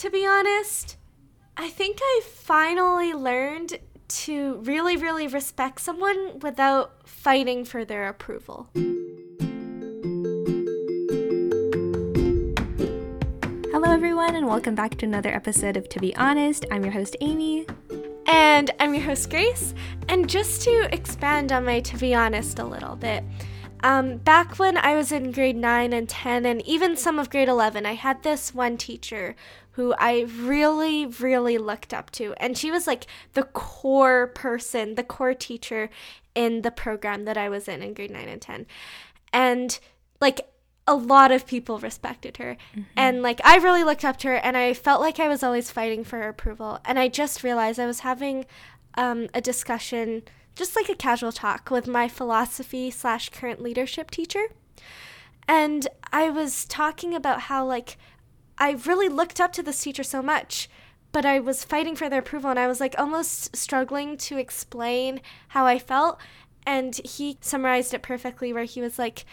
to be honest, I think I finally learned to really, really respect someone without fighting for their approval. Hello, everyone, and welcome back to another episode of To Be Honest. I'm your host, Amy. And I'm your host, Grace. And just to expand on my To Be Honest a little bit, um, back when I was in grade 9 and 10, and even some of grade 11, I had this one teacher who I really, really looked up to. And she was like the core person, the core teacher in the program that I was in in grade 9 and 10. And like, a lot of people respected her. Mm-hmm. And like I really looked up to her and I felt like I was always fighting for her approval. And I just realized I was having um, a discussion, just like a casual talk with my philosophy slash current leadership teacher. And I was talking about how like I really looked up to this teacher so much, but I was fighting for their approval and I was like almost struggling to explain how I felt. And he summarized it perfectly where he was like,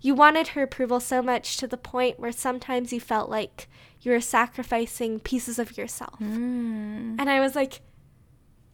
you wanted her approval so much to the point where sometimes you felt like you were sacrificing pieces of yourself. Mm. And I was like,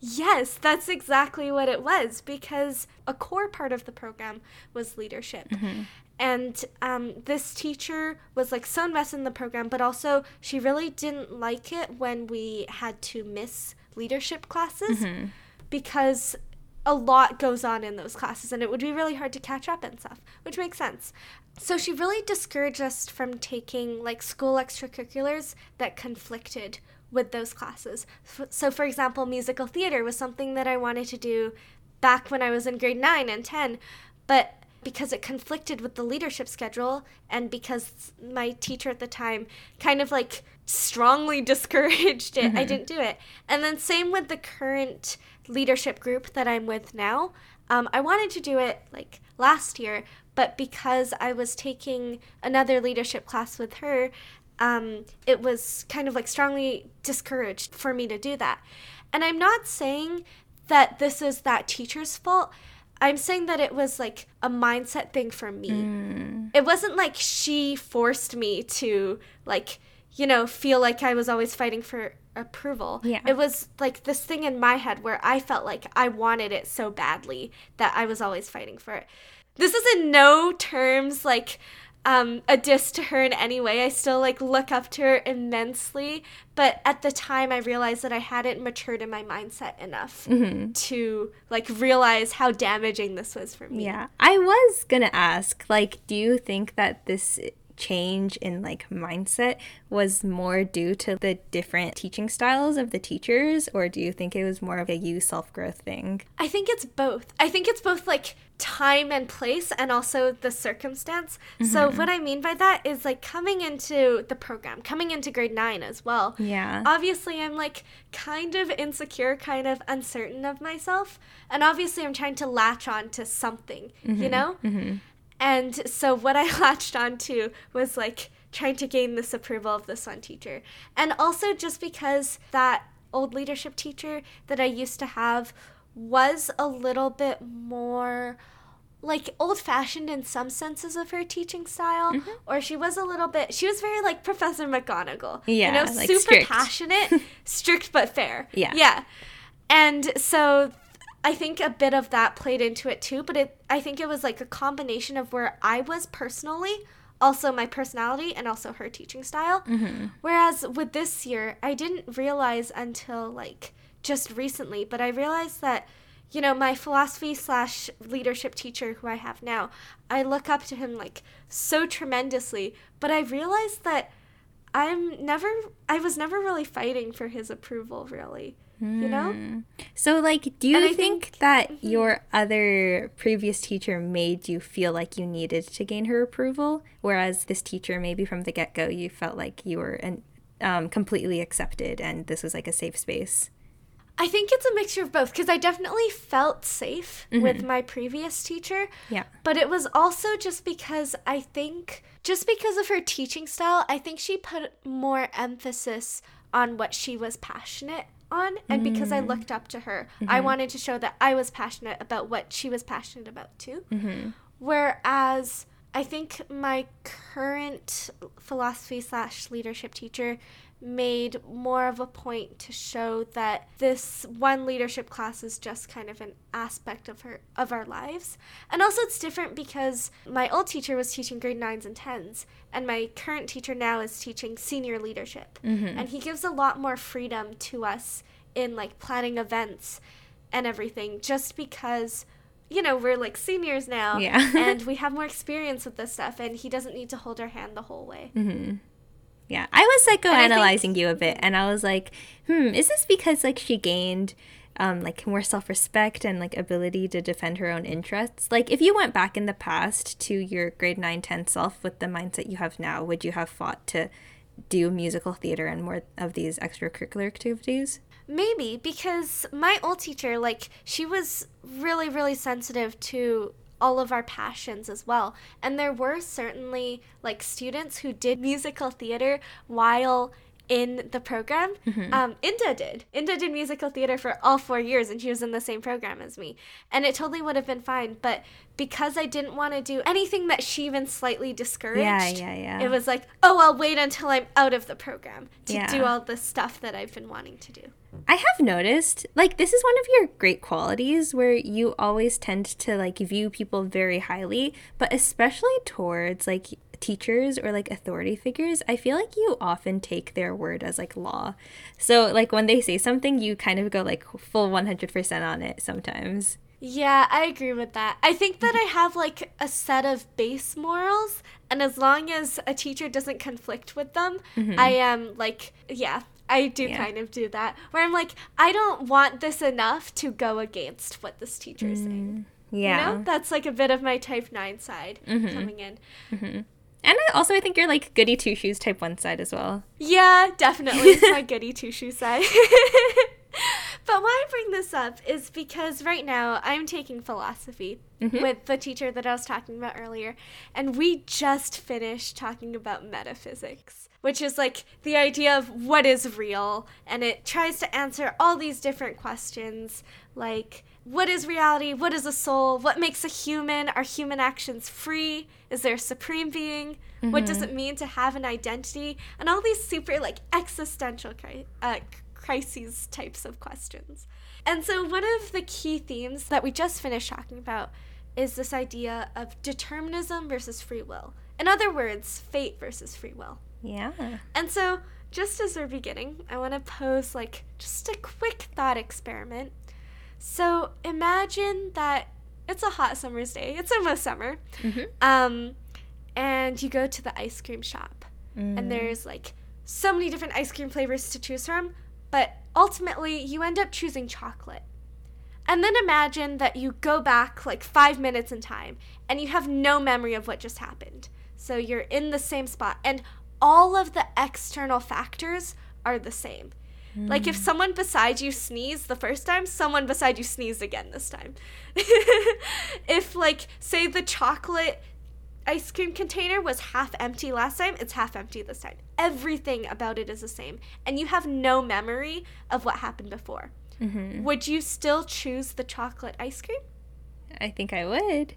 yes, that's exactly what it was because a core part of the program was leadership. Mm-hmm. And um, this teacher was like so invested in the program, but also she really didn't like it when we had to miss leadership classes mm-hmm. because a lot goes on in those classes and it would be really hard to catch up and stuff, which makes sense. So she really discouraged us from taking like school extracurriculars that conflicted with those classes. So, for example, musical theater was something that I wanted to do back when I was in grade 9 and 10, but because it conflicted with the leadership schedule and because my teacher at the time kind of like strongly discouraged it, mm-hmm. I didn't do it. And then, same with the current leadership group that I'm with now. Um, I wanted to do it like last year, but because I was taking another leadership class with her, um, it was kind of like strongly discouraged for me to do that. And I'm not saying that this is that teacher's fault. I'm saying that it was like a mindset thing for me. Mm. It wasn't like she forced me to like, you know, feel like I was always fighting for approval. Yeah. It was like this thing in my head where I felt like I wanted it so badly that I was always fighting for it. This is in no terms like um, a diss to her in any way. I still like look up to her immensely, but at the time I realized that I hadn't matured in my mindset enough mm-hmm. to like realize how damaging this was for me. Yeah. I was going to ask like do you think that this change in like mindset was more due to the different teaching styles of the teachers or do you think it was more of a you self-growth thing? I think it's both. I think it's both like time and place and also the circumstance. Mm-hmm. So what I mean by that is like coming into the program, coming into grade 9 as well. Yeah. Obviously I'm like kind of insecure, kind of uncertain of myself, and obviously I'm trying to latch on to something, mm-hmm. you know? Mm-hmm. And so what I latched onto was like trying to gain this approval of this one teacher. And also just because that old leadership teacher that I used to have was a little bit more like old fashioned in some senses of her teaching style, mm-hmm. or she was a little bit, she was very like Professor McGonagall. Yeah. You know, like super strict. passionate, strict but fair. Yeah. Yeah. And so I think a bit of that played into it too, but it I think it was like a combination of where I was personally, also my personality and also her teaching style. Mm-hmm. Whereas with this year, I didn't realize until like just recently, but I realized that you know my philosophy slash leadership teacher who I have now, I look up to him like so tremendously, but I realized that I'm never I was never really fighting for his approval really you know hmm. so like do you think, think, that mm-hmm. your other previous teacher made you feel like you needed to gain her approval whereas this teacher maybe from the get-go you felt like you were an, um, completely accepted and this was like a safe space I think it's a mixture of both because I definitely felt safe mm-hmm. with my previous teacher. Yeah. But it was also just because I think, just because of her teaching style, I think she put more emphasis on what she was passionate on and mm. because i mm. looked up to her mm-hmm. i wanted to show that i was passionate about what she was passionate about too mm-hmm. whereas i think my current philosophy slash leadership teacher made more of a point to show that this one leadership class is just kind of an aspect of her of our lives. And also it's different because my old teacher was teaching grade 9s and 10s and my current teacher now is teaching senior leadership. Mm-hmm. And he gives a lot more freedom to us in like planning events and everything just because you know, we're like seniors now yeah. and we have more experience with this stuff and he doesn't need to hold our hand the whole way. Mm-hmm. Yeah, I was psychoanalyzing think, you a bit, and I was like, hmm, is this because like she gained um, like more self respect and like ability to defend her own interests? Like, if you went back in the past to your grade 9, 10 self with the mindset you have now, would you have fought to do musical theater and more of these extracurricular activities? Maybe because my old teacher, like, she was really, really sensitive to all of our passions as well. And there were certainly like students who did musical theater while in the program. Mm-hmm. Um, Inda did. Inda did musical theater for all four years, and she was in the same program as me. And it totally would have been fine, but because I didn't want to do anything that she even slightly discouraged, yeah, yeah, yeah. it was like, oh, I'll wait until I'm out of the program to yeah. do all the stuff that I've been wanting to do. I have noticed, like, this is one of your great qualities where you always tend to, like, view people very highly, but especially towards, like, teachers or, like, authority figures. I feel like you often take their word as, like, law. So, like, when they say something, you kind of go, like, full 100% on it sometimes. Yeah, I agree with that. I think that I have like a set of base morals, and as long as a teacher doesn't conflict with them, mm-hmm. I am like, yeah, I do yeah. kind of do that where I'm like, I don't want this enough to go against what this teacher is mm, saying. Yeah. You know, that's like a bit of my type nine side mm-hmm. coming in. Mm-hmm. And I also I think you're like goody two shoes type one side as well. Yeah, definitely. my goody two shoes side. but why I bring this up is because right now I'm taking philosophy mm-hmm. with the teacher that I was talking about earlier, and we just finished talking about metaphysics which is like the idea of what is real. And it tries to answer all these different questions like what is reality? What is a soul? What makes a human? Are human actions free? Is there a supreme being? Mm-hmm. What does mm-hmm. it mean to have an identity? And all these super like existential cri- uh, crises types of questions. And so, one of the key themes that we just finished talking about is this idea of determinism versus free will. In other words, fate versus free will. Yeah. And so, just as we're beginning, I want to pose like just a quick thought experiment. So, imagine that it's a hot summer's day. It's almost summer. Mm-hmm. Um, and you go to the ice cream shop, mm. and there's like so many different ice cream flavors to choose from, but ultimately you end up choosing chocolate. And then imagine that you go back like five minutes in time and you have no memory of what just happened. So you're in the same spot. And all of the external factors are the same. Mm. Like if hmm. someone beside you sneezed the first time, someone beside you sneezed again this time. if like say the chocolate ice cream container was half empty last time, it's half empty this time. Everything about it is the same, and you have no memory of what happened before. Mm-hmm. Would you still choose the chocolate ice cream? I think I would.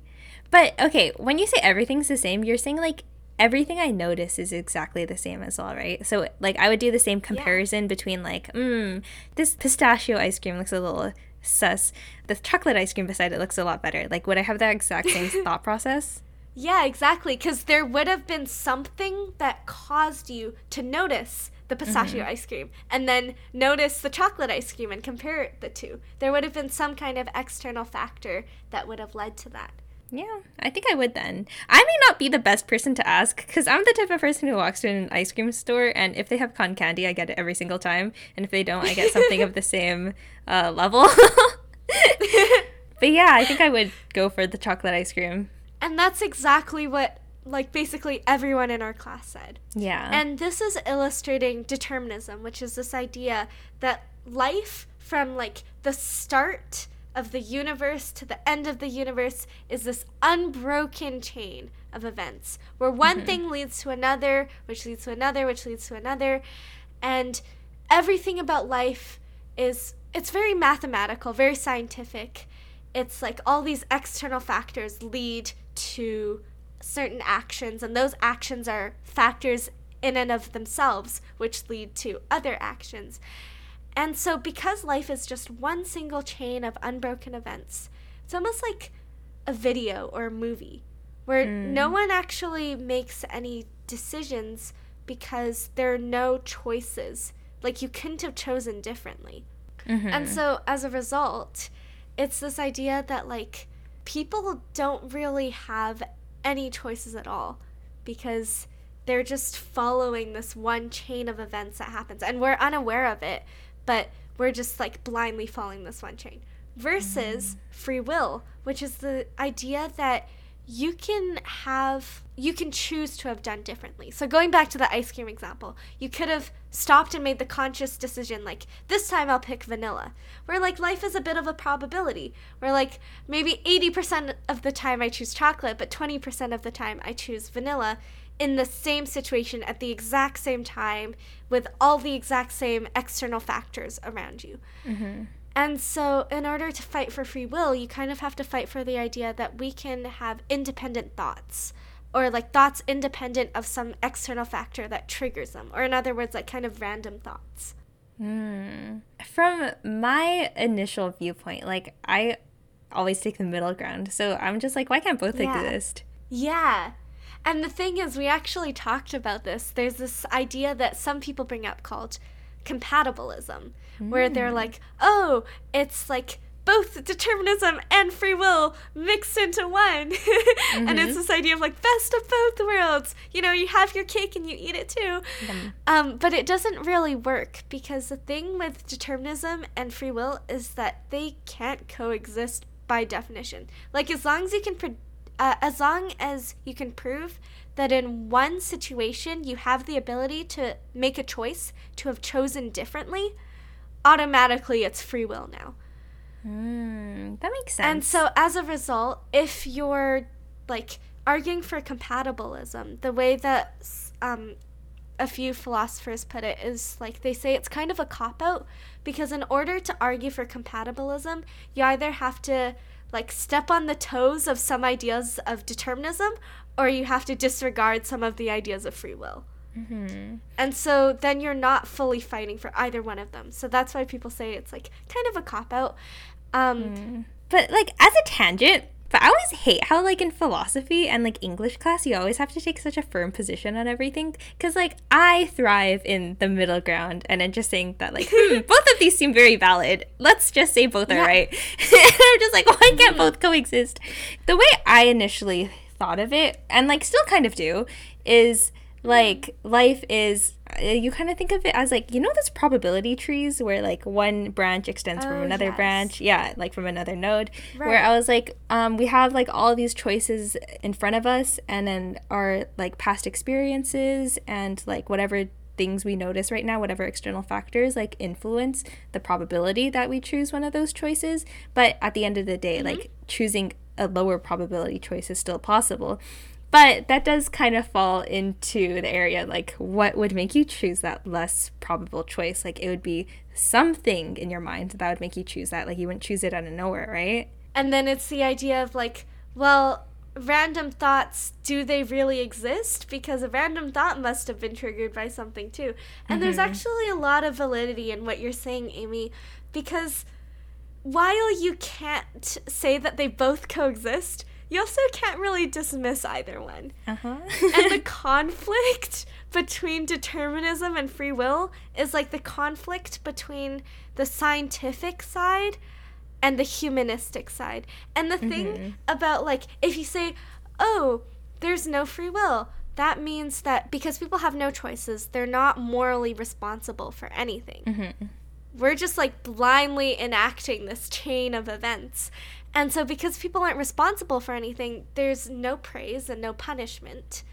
But okay, when you say everything's the same, you're saying like everything I notice is exactly the same as well, right? So like I would do the same comparison yeah. between like, mm, this pistachio ice cream looks a little sus. The chocolate ice cream beside it looks a lot better. Like would I have that exact same thought process? Yeah, exactly. Because there would have been something that caused you to notice the pistachio mm-hmm. ice cream and then notice the chocolate ice cream and compare the two. There would have been some kind of external factor that would have led to that. Yeah, I think I would then. I may not be the best person to ask because I'm the type of person who walks to an ice cream store and if they have con candy, I get it every single time. And if they don't, I get something of the same uh, level. but yeah, I think I would go for the chocolate ice cream. And that's exactly what, like, basically everyone in our class said. Yeah. And this is illustrating determinism, which is this idea that life from, like, the start of the universe to the end of the universe is this unbroken chain of events where one mm-hmm. thing leads to another, which leads to another, which leads to another. And everything about life is it's very mathematical, very scientific. It's like all these external factors lead to certain actions and those actions are factors in and of themselves, which lead to other actions. And so, because life is just one single chain of unbroken events, it's almost like a video or a movie where mm. no one actually makes any decisions because there are no choices. Like, you couldn't have chosen differently. Mm-hmm. And so, as a result, it's this idea that, like, people don't really have any choices at all because they're just following this one chain of events that happens and we're unaware of it but we're just like blindly following this one chain versus mm. free will which is the idea that you can have you can choose to have done differently. So going back to the ice cream example, you could have stopped and made the conscious decision like this time I'll pick vanilla. Where like life is a bit of a probability. Where like maybe 80% of the time I choose chocolate, but 20% of the time I choose vanilla in the same situation at the exact same time with all the exact same external factors around you. Mm-hmm. And so, in order to fight for free will, you kind of have to fight for the idea that we can have independent thoughts or like thoughts independent of some external factor that triggers them, or in other words, like kind of random thoughts. Mm. From my initial viewpoint, like I always take the middle ground. So I'm just like, why can't both yeah. exist? Yeah. And the thing is, we actually talked about this. There's this idea that some people bring up called compatibilism, mm. where they're hmm. like, oh, it's like both determinism and free will mixed into one. mm-hmm. And it's mm-hmm. this idea of like best of both worlds. You know, you have your cake and you eat it too. Um, but it doesn't really work because the thing with determinism and free will is that they can't coexist by definition. Like as long as you can, pro- uh, as long as you can prove that in one situation you have the ability to make a choice to have chosen differently, automatically it's free will now. Mm, that makes sense. And so as a result, if you're like arguing for compatibilism, the way that um, a few philosophers put it is like they say it's kind of a cop out because in order to argue for compatibilism, you either have to like step on the toes of some ideas of determinism or you have to disregard some of the ideas of free will. Mm-hmm. And so then you're not fully fighting for either one of them. So that's why people say it's like kind of a cop out. Um, mm. But like as a tangent, but I always hate how like in philosophy and like English class you always have to take such a firm position on everything because like I thrive in the middle ground and I'm just saying that like hmm, both of these seem very valid. Let's just say both are yeah. right. I'm just like why can't mm-hmm. both coexist? The way I initially thought of it and like still kind of do is like life is uh, you kind of think of it as like you know those probability trees where like one branch extends oh, from another yes. branch yeah like from another node right. where i was like um, we have like all these choices in front of us and then our like past experiences and like whatever things we notice right now whatever external factors like influence the probability that we choose one of those choices but at the end of the day mm-hmm. like choosing a lower probability choice is still possible but that does kind of fall into the area like what would make you choose that less probable choice? Like it would be something in your mind that would make you choose that. Like you wouldn't choose it out of nowhere, right? And then it's the idea of like, well, random thoughts do they really exist because a random thought must have been triggered by something too and mm-hmm. there's actually a lot of validity in what you're saying amy because while you can't say that they both coexist you also can't really dismiss either one. Uh-huh. and the conflict between determinism and free will is like the conflict between the scientific side and the humanistic side. And the thing mm-hmm. about like if you say, "Oh, there's no free will," that means that because people have no choices, they're not morally responsible for anything. Mm-hmm. We're just like blindly enacting this chain of events. And so, because people aren't responsible for anything, there's no praise and no punishment.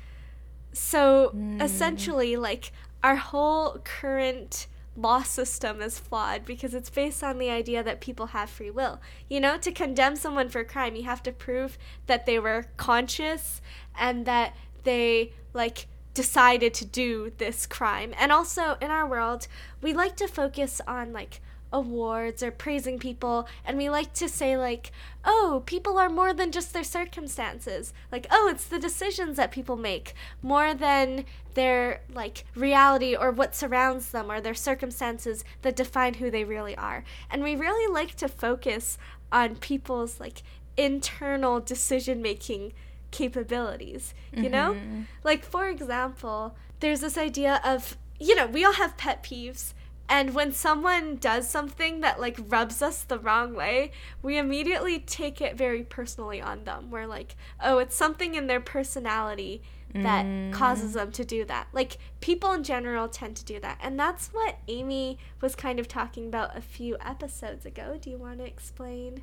So, mm. essentially, like, our whole current law system is flawed because it's based on the idea that people have free will. You know, to condemn someone for crime, you have to prove that they were conscious and that they, like, decided to do this crime. And also, in our world, we like to focus on, like, awards or praising people and we like to say like oh people are more than just their circumstances. Like oh it's the decisions that people make more than their like reality or what surrounds them or their circumstances that define who they really are. And we really like to focus on people's like internal decision making capabilities you mm-hmm. know like for example there's this idea of you know we all have pet peeves and when someone does something that like rubs us the wrong way, we immediately take it very personally on them. We're like, oh, it's something in their personality that mm. causes them to do that. Like people in general tend to do that. And that's what Amy was kind of talking about a few episodes ago. Do you want to explain?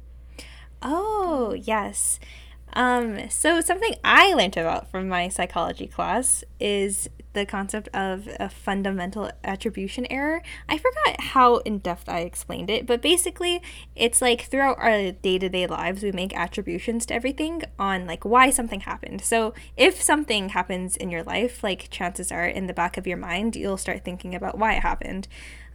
Oh, yes. Um, so something I learned about from my psychology class is the concept of a fundamental attribution error. I forgot how in depth I explained it, but basically, it's like throughout our day to day lives, we make attributions to everything on like why something happened. So, if something happens in your life, like chances are in the back of your mind, you'll start thinking about why it happened.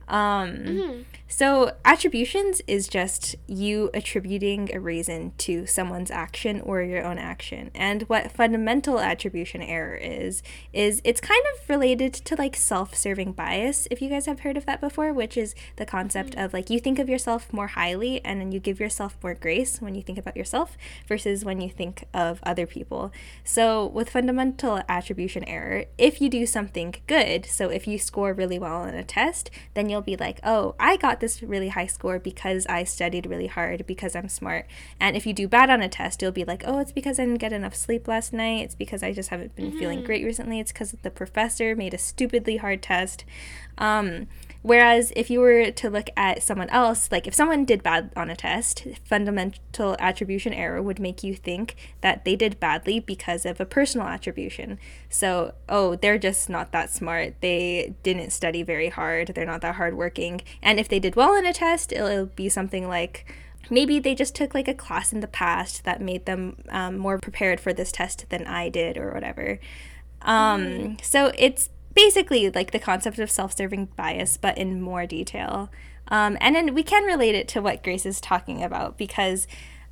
Um, mm-hmm. So, attributions is just you attributing a reason to someone's action or your own action. And what fundamental attribution error is, is it's kind of related to like self serving bias, if you guys have heard of that before, which is the concept mm-hmm. of like you think of yourself more highly and then you give yourself more grace when you think about yourself versus when you think of other people. So, with fundamental attribution error, if you do something good, so if you score really well on a test, then you'll be like, oh, I got this really high score because I studied really hard, because I'm smart. And if you do bad on a test, you'll be like, oh, it's because I didn't get enough sleep last night. It's because I just haven't been mm-hmm. feeling great recently. It's because the professor made a stupidly hard test. Um, Whereas if you were to look at someone else, like if someone did bad on a test, fundamental attribution error would make you think that they did badly because of a personal attribution. So, oh, they're just not that smart. They didn't study very hard. They're not that hardworking. And if they did well on a test, it'll be something like, maybe they just took like a class in the past that made them um, more prepared for this test than I did or whatever. Um, mm. So it's basically like the concept of self-serving bias but in more detail. Um, and then we can relate it to what grace is talking about because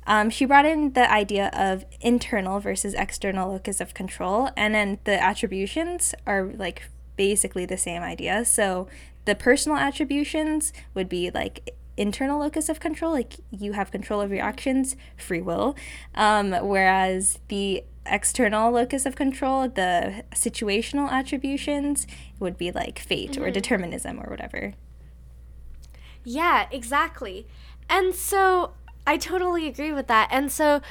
um, she brought in the idea of internal versus external locus of control and then the attributions are like basically the same idea. So the personal attributions would be like internal locus of control like you have control of your actions free will um, whereas the external locus of control, the situational attributions would be like fate mm-hmm. or determinism or whatever. Yeah, exactly. And so I totally agree with that. And so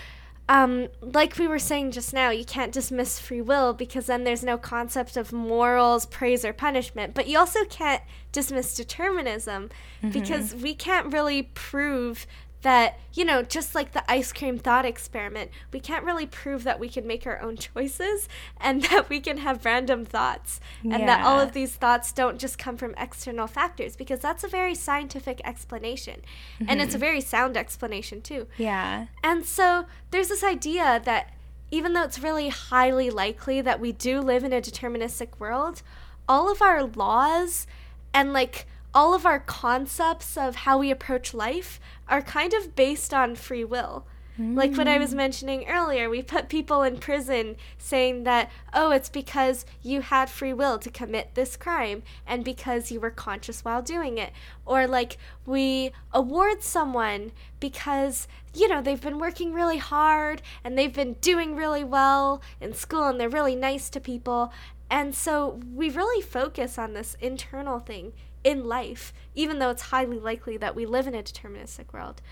um, like we were saying just now, you can't dismiss free will because then there's no concept of morals, praise, or punishment. But you also can't dismiss determinism mm-hmm. because we can't really prove that, you know, just like the ice cream thought experiment, we can't really prove that we can make our own choices and that we can have random thoughts and yeah. that all of these thoughts don't just come from external factors because that's a very scientific explanation. Mm-hmm. And it's a mm-hmm. very sound explanation too. Yeah. And so there's this idea that even though it's really highly likely that we do live in a deterministic world, all of our laws and like all of our concepts of how we approach life are kind of based on free will. Mm. Like what I was mm. mentioning earlier, we put people in prison saying that, oh, it's because you had free will to commit this crime and because you were conscious while doing it. Or like we award someone because, you know, they've been working really hard and they've been doing really well in school and they're really nice to people. And so we really focus on this internal thing in life, even though it's highly likely that we live in a deterministic world.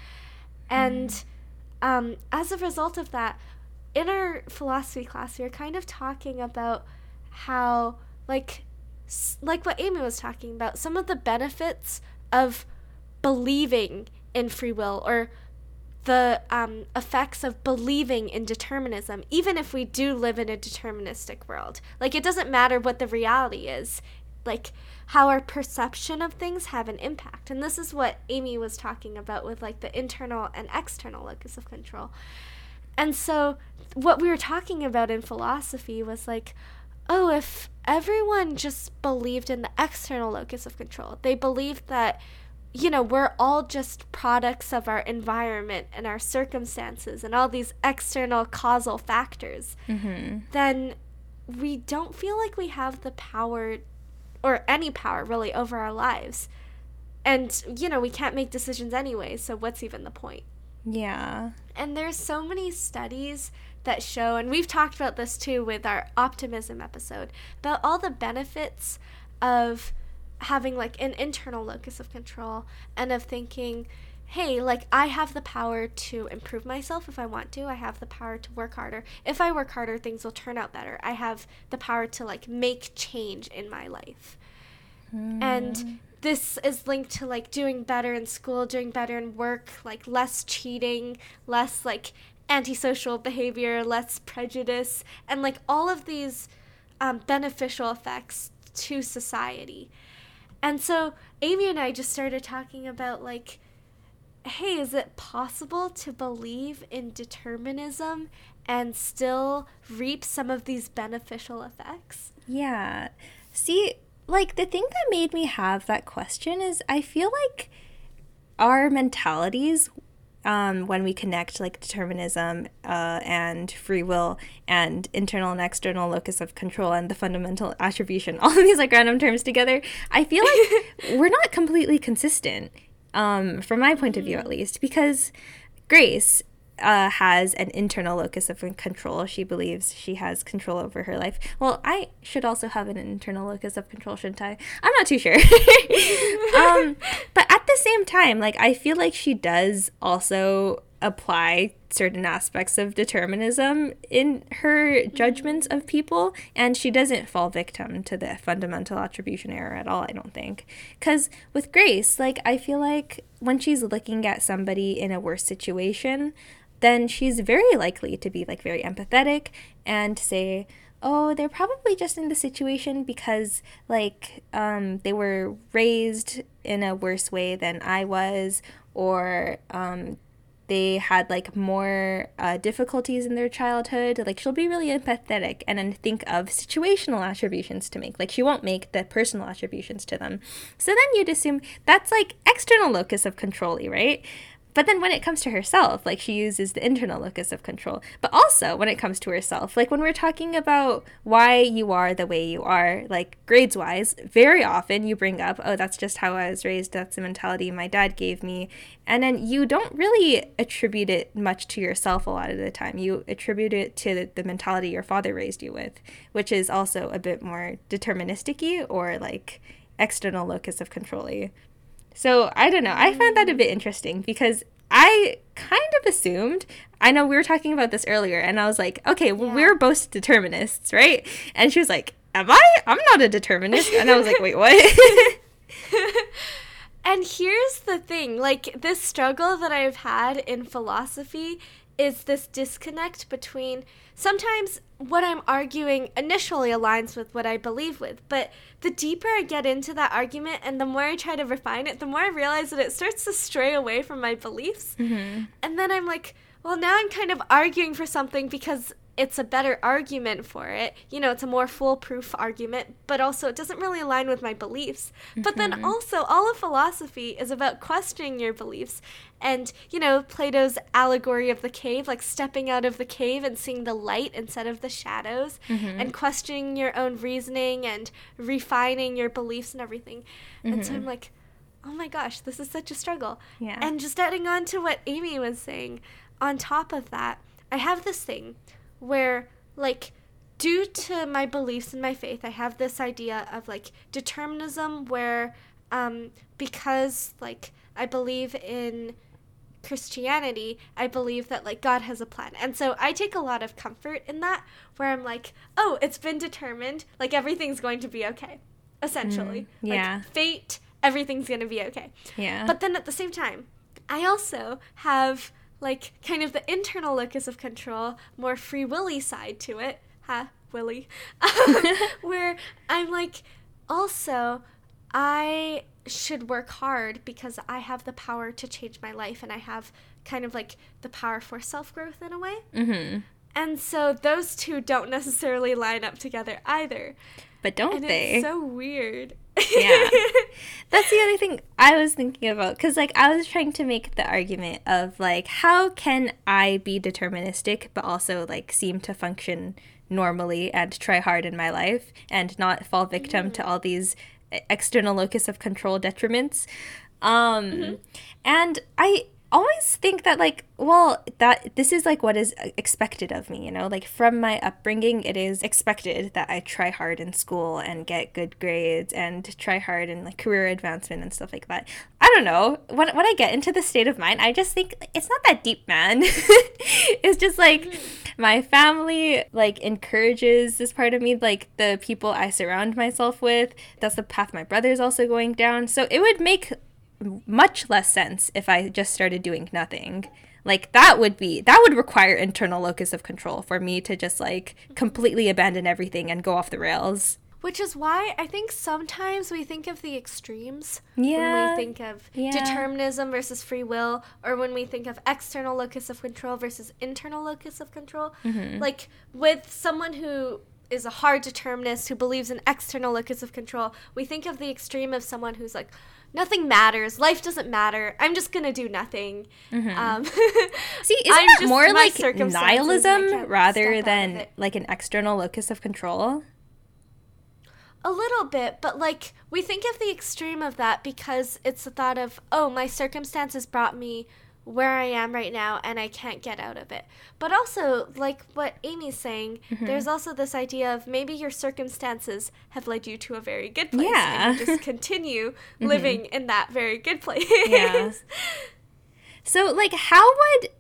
And mm. um, as a result of that, in our philosophy class, we were kind of talking about how, like, like what Amy was talking about, some of the benefits of believing in free will or the um, effects of believing in determinism, even if we do live in a deterministic world. Like, it doesn't matter what the reality is. Like, how our perception of things have an impact. And this is what Amy was talking about with like the internal and external locus of control. And so what we were talking about in philosophy was like, oh, if everyone just believed in the external locus of control, they believed that you know, we're all just products of our environment and our circumstances and all these external causal factors, Mm-hmm. then we don't feel like we have the power or any power really over our lives. And, you know, we can't make decisions anyway, so what's even the point? Yeah. And there's so many studies that show, and we've talked about this too with our optimism episode, about all the benefits of having like an internal locus of control and of thinking, hey, like I have the power to improve myself if I want to. I have the power to work harder. If I work harder, things will turn out better. I have the power to like make change in my life. And this is linked to like doing better in school, doing better in work, like less cheating, less like antisocial behavior, less prejudice, and like all of these um, beneficial effects to society. And so Amy and I just started talking about like, hey, is it possible to believe in determinism and still reap some of these beneficial effects? Yeah. See, like the thing that made me have that question is I feel like our mentalities um, when we connect like determinism uh, and free will and internal and external locus of control and the fundamental attribution, all of these like random terms together, I feel like we're not completely consistent um, from my point of view at least because Grace uh, has an internal locus of control. She believes she has control over her life. Well, I should also have an internal locus of control, shouldn't I? I'm not too sure. um, but at the same time, like I feel like she does also apply certain aspects of determinism in her judgments of people and she doesn't fall victim to the fundamental attribution error at all i don't think. Because with grace like i feel like when she's looking at somebody in a worse situation then she's very likely to be like very empathetic and say oh they're probably just in the situation because like um, they were raised in a worse way than i was or um, they had like more uh, difficulties in their childhood. Like she'll be really empathetic and then think of situational attributions to make. Like she won't make the personal attributions to them. So then you'd assume that's like external locus of control right but then when it comes to herself, like she uses the internal locus of control. But also when it comes to herself, like when we're talking about why you are the way you are, like grades wise, very often you bring up, oh, that's just how I was raised. That's the mentality my dad gave me. And then you don't really attribute it much to yourself a lot of the time. You attribute it to the mentality your father raised you with, which is also a bit more deterministicy or like external locus of control so I don't know. I found that a bit interesting because I kind of assumed. I know we were talking about this earlier, and I was like, okay, well, Yeah. we're both determinists, right? And she was like, am I? I'm not a determinist. And I was like, wait, what? And here's the thing like, this struggle that I've had in philosophy is this disconnect between sometimes what I'm arguing initially aligns with what I believe with, but the deeper I get into that argument and the more I try to refine it, the more I realize that it starts to stray away from my beliefs. Mm-hmm. And then I'm like, well, now I'm kind of arguing for something because it's a better argument for it. You know, it's a more foolproof argument, but also it doesn't really align with my beliefs. But then mm-hmm. also, all of philosophy is about questioning your beliefs. And, you know, Plato's allegory of the cave, like stepping out of the cave and seeing the light instead of the shadows, mm-hmm. and questioning your own reasoning and refining your beliefs and everything. And so I'm mm-hmm. like, oh my gosh, this is such a struggle. Yeah. And just adding on to what Amy was saying, on top of that, I have this thing where, like, due to my beliefs and my faith, I have this idea of like determinism where, um, because like I believe in Christianity, I believe that like God has a plan. And so I take a lot of comfort in that where I'm like, oh, it's been determined, like everything's going to be okay. Essentially. Mm, yeah. Like fate, everything's going to be okay. yeah. But then at the same time, I also have like kind of the internal locus of control, more free willy side to it. Ha, Willy. Where I'm like, also, I should work hard because I have the power to change my life and I have kind of like the power for self growth in a way. mm-hmm. And so those two don't necessarily line up together either. but don't and they? It's so weird. Yeah. That's the other thing I was thinking about because, like, I was trying to make the argument of, like, how can I be deterministic but also, like, seem to function normally and try hard in my life and not fall victim mm. to all these external locus of control detriments? Um, mm-hmm. And I always think that like well that this is like what is expected of me you know? Like from my upbringing it is expected that i try hard in school and get good grades and try hard in like career advancement and stuff like that. I don't know. When, when i get into the state of mind i just think it's not that deep man. It's just like mm-hmm. my family like encourages this part of me like the people i surround myself with. That's the path my brother's also going down. So it would make much less sense if I just started doing nothing. Like that would be that would require internal locus of control for me to just like completely abandon everything and go off the rails. Which is why I think sometimes we think of the extremes yeah. when we think of yeah. determinism versus free will, or when we think of external locus of control versus internal locus of control. Mm-hmm. Like with someone who is a hard determinist who believes in external locus of control, we think of the extreme of someone who's like, nothing matters. Life doesn't matter. I'm just gonna do nothing. Mm-hmm. Um, See, isn't that more like nihilism rather than like an external locus of control? A little bit, but like we think of the extreme of that because it's the thought of, oh, my circumstances brought me where I am right now and I can't get out of it. But also, like what Amy's saying, mm-hmm. there's also this idea of maybe your circumstances have led you to a very good place yeah. and you just continue mm-hmm. living in that very good place. Yeah. So, like, how would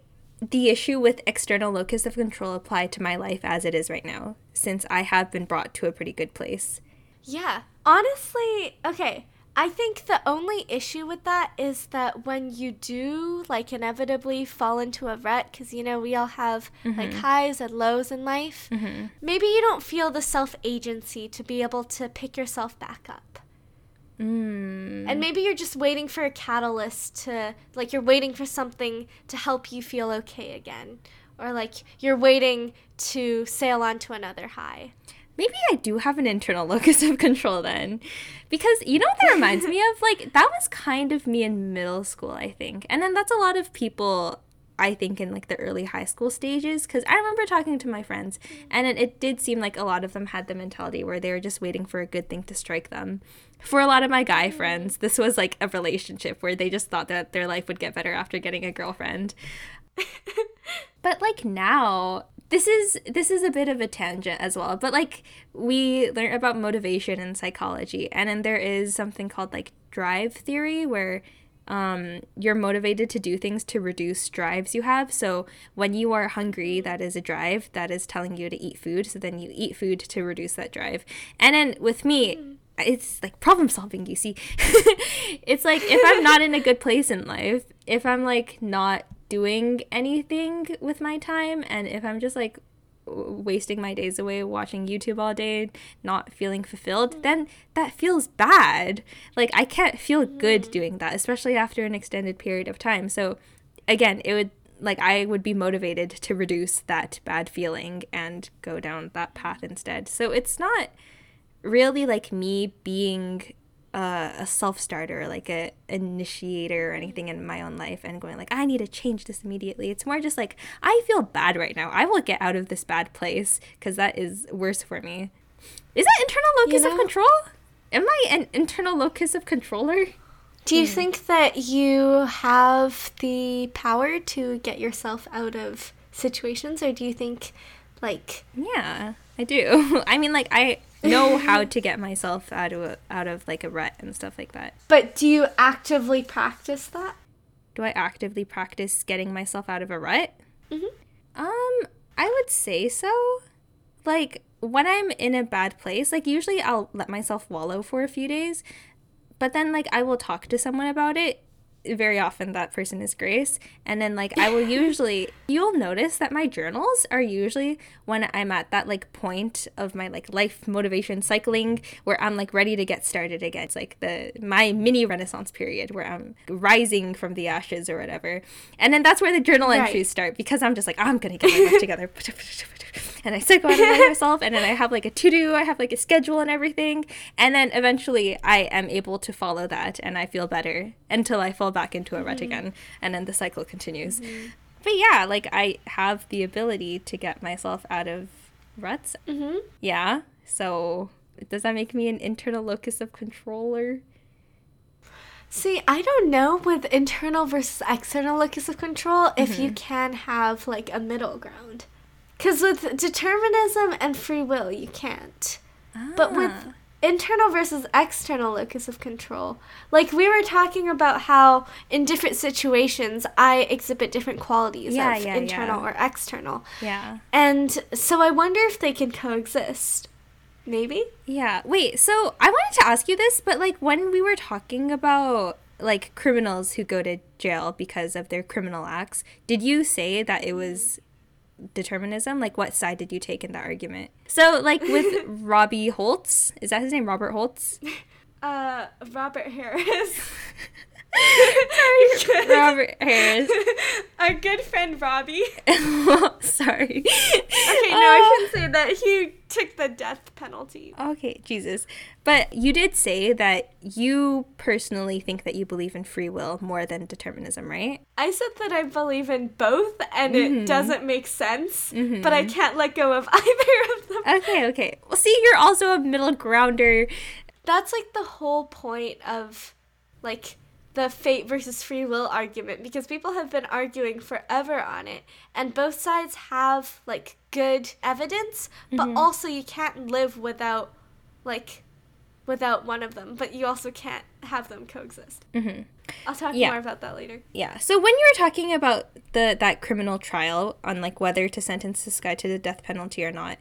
the issue with external locus of control apply to my life as it is right now, since I have been brought to a pretty good place? Yeah. Honestly, okay. I think the only issue with that is that when you do like inevitably fall into a rut, because you know we all have mm-hmm. like highs and lows in life, mm-hmm. maybe you don't feel the self agency to be able to pick yourself back up. Mm. And maybe you're just waiting for a catalyst to, like, you're waiting for something to help you feel okay again. Or, like, you're waiting to sail on to another high maybe I do have an internal locus of control then. Because you know what that reminds me of? Like, that was kind of me in middle school, I think. And then that's a lot of people, I think, in like the early high school stages. Because I remember talking to my friends, and it, it did seem like a lot of them had the mentality where they were just waiting for a good thing to strike them. For a lot of my guy mm-hmm. friends, this was like a relationship where they just thought that their life would get better after getting a girlfriend. but like now, this is this is a bit of a tangent as well but like we learn about motivation in psychology and then there is something called like drive theory where um, you're motivated to do things to reduce drives you have. So when you are hungry, that is a drive that is telling you to eat food. So then you eat food to reduce that drive. And then with me, it's like problem solving, you see. it's like if I'm not in a good place in life, if I'm like not doing anything with my time and if i'm just like wasting my days away watching youtube all day not feeling fulfilled mm. then that feels bad like i can't feel good mm. doing that especially after an extended period of time so again it would like i would be motivated to reduce that bad feeling and go down that path instead so it's not really like me being uh, a self starter, like a initiator or anything in my own life, and going like, I need to change this immediately. It's more just like I feel bad right now. I will get out of this bad place because that is worse for me. Is that internal locus you know, of control? Am I an internal locus of controller? Do you hmm. think that you have the power to get yourself out of situations, or do you think, like, yeah, I do. I mean, like I know how to get myself out of a, out of like a rut and stuff like that. But do you actively practice that? Do I actively practice getting myself out of a rut? Mm-hmm. Um, I would say so. Like when I'm in a bad place, like usually I'll let myself wallow for a few days, but then like I will talk to someone about it very often that person is Grace. And then like I will usually you'll notice that my journals are usually when I'm at that like point of my like life motivation cycling where I'm like ready to get started again. It's like the my mini renaissance period where I'm rising from the ashes or whatever. And then that's where the journal right. entries start because I'm just like I'm going to get my life together. and I psychoanalyze myself and then I have like a to do, I have like a schedule and everything. And then eventually I am able to follow that and I feel better until I fall back into a rut mm-hmm. again. And then the cycle continues. Mm-hmm. But yeah, like I have the ability to get myself out of ruts. Mm-hmm. Yeah. So does that make me an internal locus of controller? See, I don't know with internal versus external locus of control if mm-hmm. you can have like a middle ground. Because with determinism and free will, you can't. Ah. But with ah. Internal versus external locus of control, like we were talking about how in different situations I exhibit different qualities yeah, of yeah, internal yeah. or external. Yeah. And so I wonder if they can coexist. Maybe? Yeah. Wait, so I wanted to ask you this, but like when we were talking about like criminals who go to jail because of their criminal acts, did you say that it mm-hmm. was determinism? Like what side did you take in that argument? So like with Robbie Holtz, is that his name? Robert Holtz? Uh Robert Harris. Robert Harris. Our good friend Robbie. Sorry. Okay, no, uh, I shouldn't say that. He took the death penalty. Okay, Jesus. But you did say that you personally think that you believe in free will more than determinism, right? I said that I believe in both and mm-hmm. it doesn't make sense, mm-hmm. but I can't let go of either of them. Okay, okay. Well, see, you're also a middle grounder. That's like the whole point of like the fate versus free will argument because people have been arguing forever on it and both sides have like good evidence but mm-hmm. also you can't live without like without one of them but you also can't have them coexist mm-hmm. i'll talk yeah. more about that later yeah so when you were talking about the that criminal trial on like whether to sentence this guy to the death penalty or not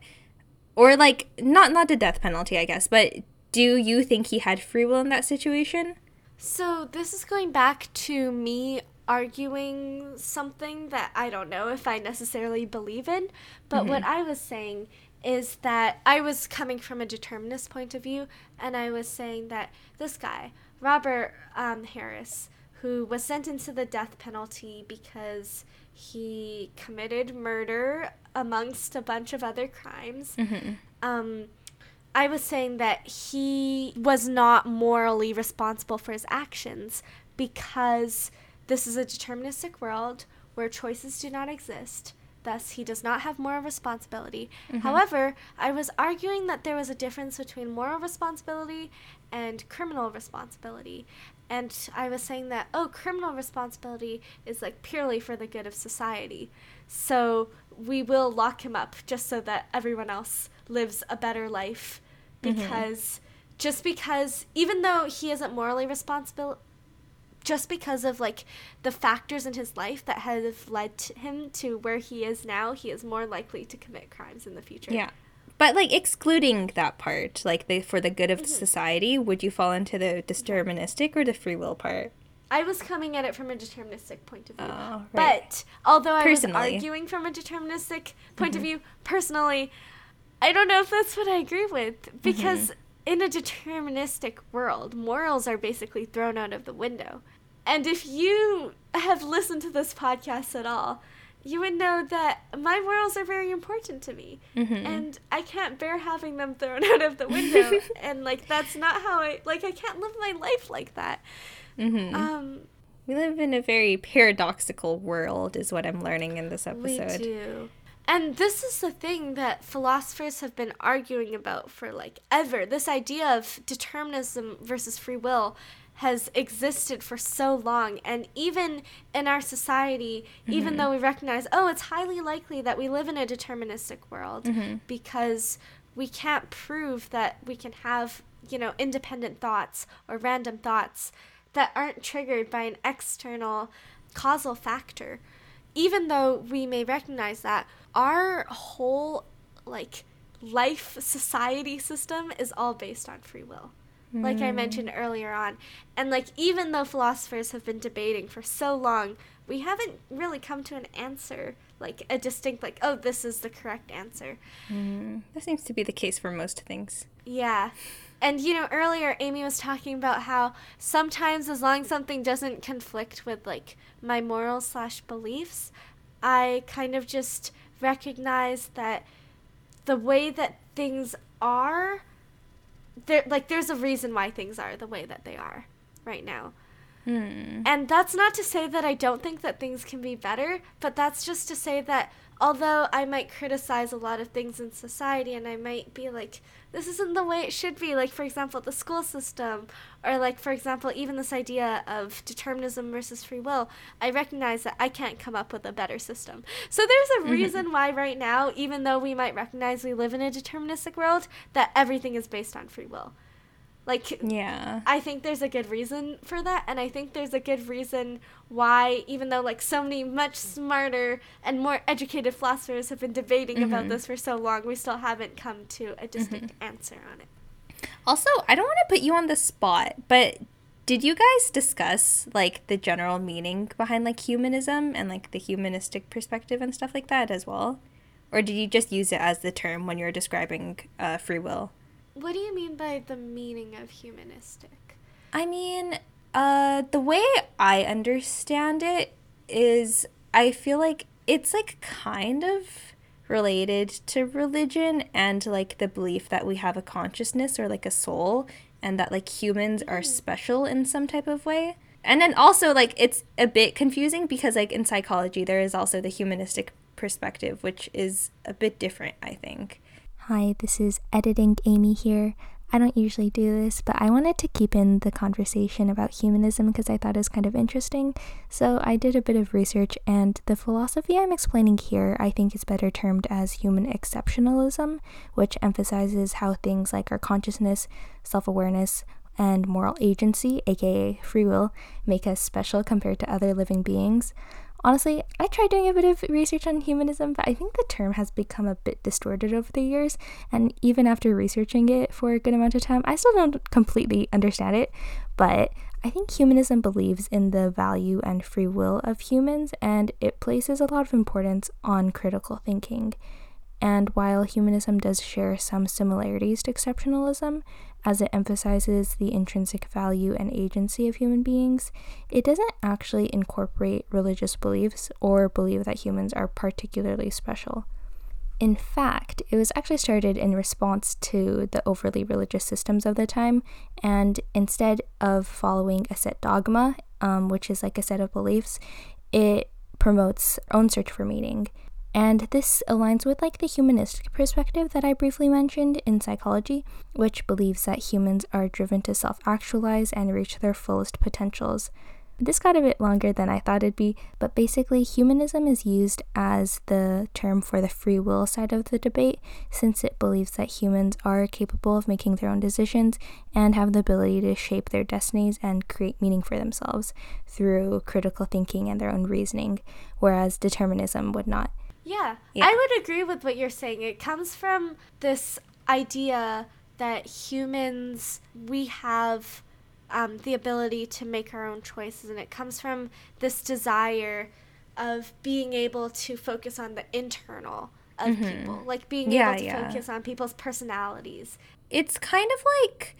or like not not the death penalty i guess but do you think he had free will in that situation so this is going back to me arguing something that I don't know if I necessarily believe in, but mm-hmm. what I was saying is that I was coming from a determinist point of view, and I was saying that this guy, Robert um, Harris, who was sentenced to the death penalty because he committed murder amongst a bunch of other crimes. Mm-hmm. Um, I was saying that he was not morally responsible for his actions because this is a deterministic world where choices do not exist. Thus, he does not have moral responsibility. Mm-hmm. However, I was arguing that there was a difference between moral responsibility and criminal responsibility. And I was saying that, oh, criminal responsibility is like purely for the good of society. So we will lock him up just so that everyone else lives a better life. Because mm-hmm. just because even though he isn't morally responsible just because of like the factors in his life that have led to him to where he is now he is more likely to commit crimes in the future yeah but like excluding that part like the for the good of mm-hmm. society would you fall into the deterministic or the free will part I was coming at it from a deterministic point of view. Oh, right. But although personally. I was arguing from a deterministic point mm-hmm. of view, personally, I don't know if that's what I agree with mm-hmm. because mm-hmm. in a deterministic world, morals are basically thrown out of the window. And if you have listened to this podcast at all, you would know that my morals are very important to me. Mm-hmm. And I can't bear having them thrown out of the window. and like that's not how I like I can't live my life like that. Mm-hmm. Um we live in a very paradoxical world is what I'm learning in this episode. We do. And this is the thing that philosophers have been arguing about for like ever. This idea of determinism versus free will has existed for so long. And even in our society, mm-hmm. even though we recognize, oh, it's highly likely that we live in a deterministic world mm-hmm. because we can't prove that we can have, you know, independent thoughts or random thoughts that aren't triggered by an external causal factor. Even though we may recognize that, our whole like life society system is all based on free will. Mm. like i mentioned earlier on. And like even though philosophers have been debating for so long we haven't really come to an answer like a distinct like oh this is the correct answer. Mm. that seems to be the case for most things. Yeah and you know earlier amy was talking about how sometimes as long as something doesn't conflict with like my morals slash beliefs i kind of just recognize that the way that things are there like there's a reason why things are the way that they are right now. Hmm. And that's not to say that I don't think that things can be better, but that's just to say that although I might criticize a lot of things in society and I might be like, this isn't the way it should be, like, for example, the school system, or like, for example, even this idea of determinism versus free will, I recognize that I can't come up with a better system. So there's a mm-hmm. reason why, right now, even though we might recognize we live in a deterministic world, that everything is based on free will. Like, Yeah. I think there's a good reason for that, and I think there's a good reason why, even though like so many much smarter and more educated philosophers have been debating about this for so long, we still haven't come to a distinct answer on it. Also, I don't want to put you on the spot, but did you guys discuss like the general meaning behind like humanism and like the humanistic perspective and stuff like that as well? Or did you just use it as the term when you were describing uh, free will? What do you mean by the meaning of humanistic? I mean, uh, the way I understand it is I feel like it's like kind of related to religion and like the belief that we have a consciousness or like a soul and that like humans are special in some type of way. And then also like it's a bit confusing because like in psychology there is also the humanistic perspective which is a bit different, I think. Hi, this is Editing Amy here. I don't usually do this, but I wanted to keep in the conversation about humanism because I thought it was kind of interesting. So I did a bit of research, and the philosophy I'm explaining here I think is better termed as human exceptionalism, which emphasizes how things like our consciousness, self awareness, and moral agency, aka free will, make us special compared to other living beings. Honestly, I tried doing a bit of research on humanism, but I think the term has become a bit distorted over the years, and even after researching it for a good amount of time, I still don't completely understand it. But I think humanism believes in the value and free will of humans, and it places a lot of importance on critical thinking. And while humanism does share some similarities to exceptionalism, as it emphasizes the intrinsic value and agency of human beings, it doesn't actually incorporate religious beliefs or believe that humans are particularly special. In fact, it was actually started in response to the overly religious systems of the time, and instead of following a set dogma, um, which is like a set of beliefs, it promotes own search for meaning. And this aligns with like the humanistic perspective that I briefly mentioned in psychology, which believes that humans are driven to self-actualize and reach their fullest potentials. This got a bit longer than I thought it'd be, but basically, humanism is used as the term for the free will side of the debate, since it believes that humans are capable of making their own decisions and have the ability to shape their destinies and create meaning for themselves through critical thinking and their own reasoning, whereas determinism would not. Yeah, Yeah. I would agree with what you're saying. It comes from this idea that humans, we have um, the ability to make our own choices, and it comes from this desire of being able to focus on the internal of people, like being Yeah, able to yeah. focus on people's personalities. it's kind of like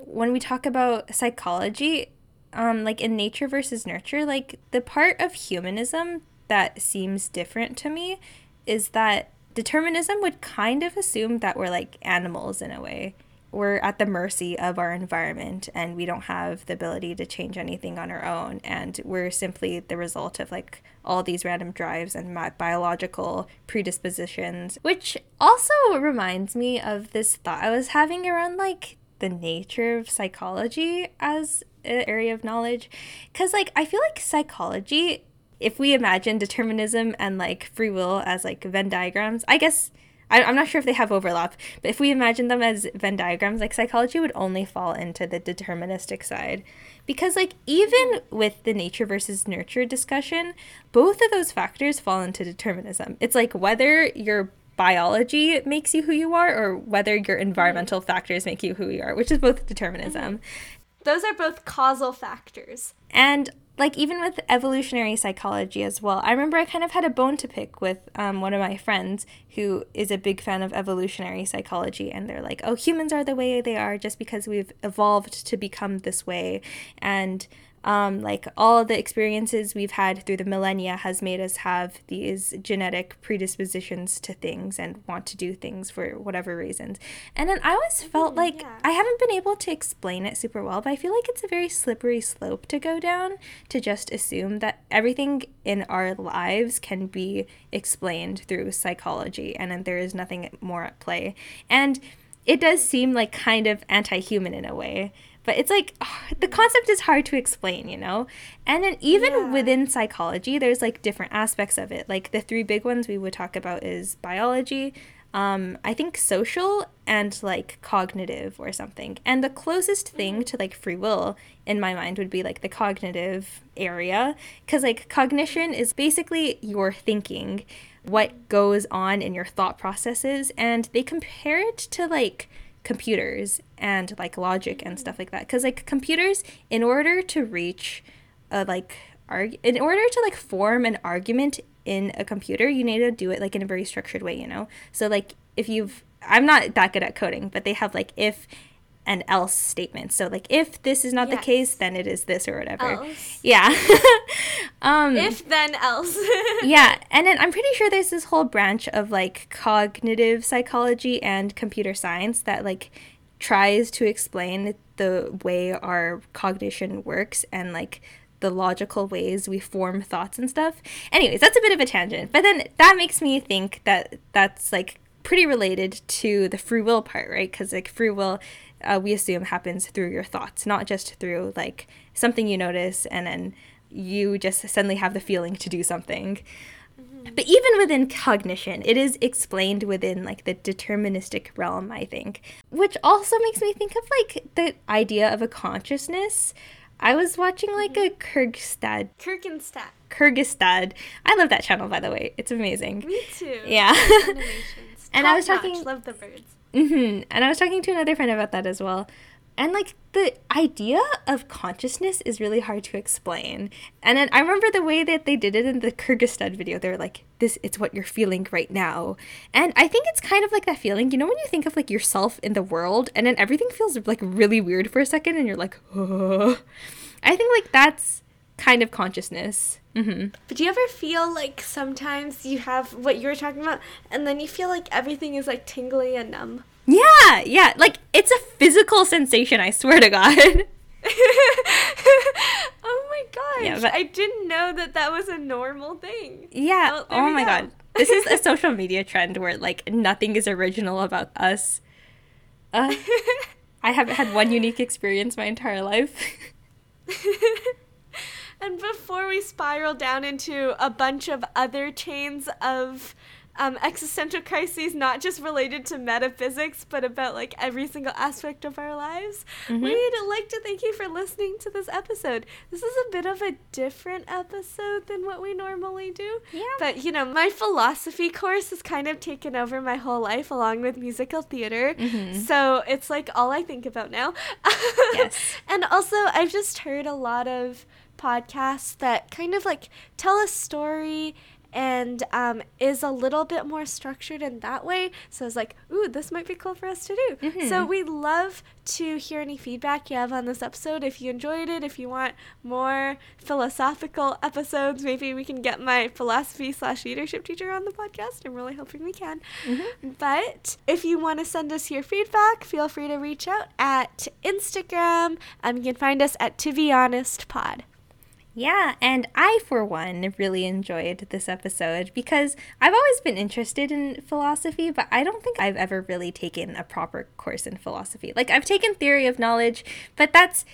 when we talk about psychology um like in nature versus nurture like the part of humanism that seems different to me is that determinism would kind of assume that we're like animals in a way. We're at the mercy of our environment and we don't have the ability to change anything on our own. And we're simply the result of like all these random drives and biological predispositions which also reminds me of this thought i was having around like the nature of psychology as an area of knowledge. Because like i feel like psychology if we imagine determinism and like free will as like venn diagrams i guess I, I'm not sure if they have overlap, but if we imagine them as Venn diagrams, like psychology would only fall into the deterministic side. Because, like, even with the nature versus nurture discussion, both of those factors fall into determinism. It's like whether your biology makes you who you are or whether your mm-hmm. environmental factors make you who you are, which is both determinism. Mm-hmm. Those are both causal factors. And like even with evolutionary psychology as well, I remember I kind of had a bone to pick with um, one of my friends who is a big fan of evolutionary psychology, and they're like, "Oh, humans are the way they are just because we've evolved to become this way," and um, like all the experiences we've had through the millennia has made us have these genetic predispositions to things and want to do things for whatever reasons. And then I always felt like yeah. I haven't been able to explain it super well, but I feel like it's a very slippery slope to go down to just assume that everything in our lives can be explained through psychology and then there is nothing more at play. And it does seem like kind of anti human in a way but it's like the concept is hard to explain, you know? And then even Yeah. within psychology, there's like different aspects of it. Like the three big ones we would talk about is biology, um, I think social and like cognitive or something. And the closest thing to like free will in my mind would be like the cognitive area. Because like cognition is basically your thinking, what goes on in your thought processes. And they compare it to like computers and like logic and stuff like that. Because like computers in order to reach a like arg- in order to like form an argument in a computer you need to do it like in a very structured way you know? So like if you've i'm not that good at coding but they have like if and else statements so like if this is not the case then it is this or whatever Else. yeah um If then else. yeah, and then I'm pretty sure there's this whole branch of like cognitive psychology and computer science that like tries to explain the way our cognition works and like the logical ways we form thoughts and stuff. Anyways, that's a bit of a tangent. But then that makes me think that that's like pretty related to the free will part, right? Cuz like free will uh, we assume happens through your thoughts, not just through like something you notice and then you just suddenly have the feeling to do something. But even within cognition, it is explained within like the deterministic realm, I think, which also makes me think of like the idea of a consciousness. I was watching like a Kurzgesagt, Kirkenstadt. Kurzgesagt. I love that channel, by the way. It's amazing. Me too. Yeah. And I was talking- Love the birds. Hmm And I was talking to another friend about that as well. And like the idea of consciousness is really hard to explain. And then I remember the way that they did it in the Kurzgesagt video. They were like, "This, it's what you're feeling right now." And I think it's kind of like that feeling, you know, when you think of like yourself in the world, and then everything feels like really weird for a second, and you're like, "Oh." I think like that's kind of consciousness. hmm But do you ever feel like sometimes you have what you were talking about, and then you feel like everything is like tingly and numb? Yeah, yeah. Like it's a physical sensation. I swear to God. oh my gosh. Yeah, but- I didn't know that that was a normal thing. Yeah. Well, oh my go. god. This is a social media trend where like nothing is original about us. Uh, I haven't had one unique experience my entire life. And before we spiral down into a bunch of other chains of um, existential crises, not just related to metaphysics, but about like every single aspect of our lives, Mm-hmm. we'd like to thank you for listening to this episode. This is a bit of a different episode than what we normally do. Yeah. But you know, my philosophy course has kind of taken over my whole life along with musical theater. So it's like all I think about now. Yes. And also, I've just heard a lot of podcasts that kind of like tell a story and um, is a little bit more structured in that way. So it's like, ooh, this might be cool for us to do. So we'd love to hear any feedback you have on this episode. If you enjoyed it, if you want more philosophical episodes, maybe we can get my philosophy slash leadership teacher on the podcast. I'm really hoping we can. But if you want to send us your feedback, feel free to reach out at Instagram. Um, you can find us at To Be Honest Pod. Yeah, and I, for one, really enjoyed this episode because I've always been interested in philosophy, but I don't think I've ever really taken a proper course in philosophy. Like, I've taken theory of knowledge, but that's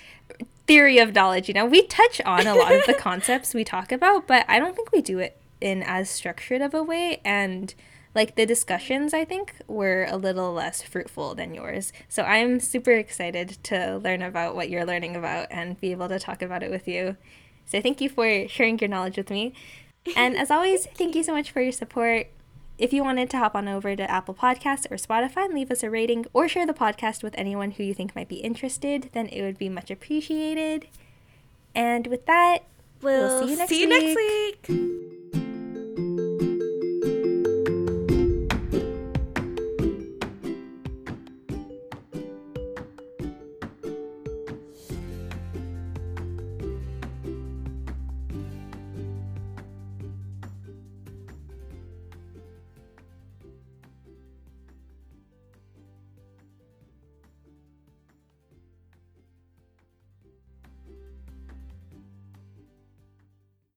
theory of knowledge, you know? We touch on a lot of the concepts we talk about, but I don't think we do it in as structured of a way, and like the discussions, I think, were a little less fruitful than yours. So I'm super excited to learn about what you're learning about and be able to talk about it with you. So thank you for sharing your knowledge with me. And as always, thank you so much for your support. If you wanted to hop on over to Apple Podcasts or Spotify and leave us a rating or share the podcast with anyone who you think might be interested, then it would be much appreciated. And with that, We'll, see you next see you next week. week.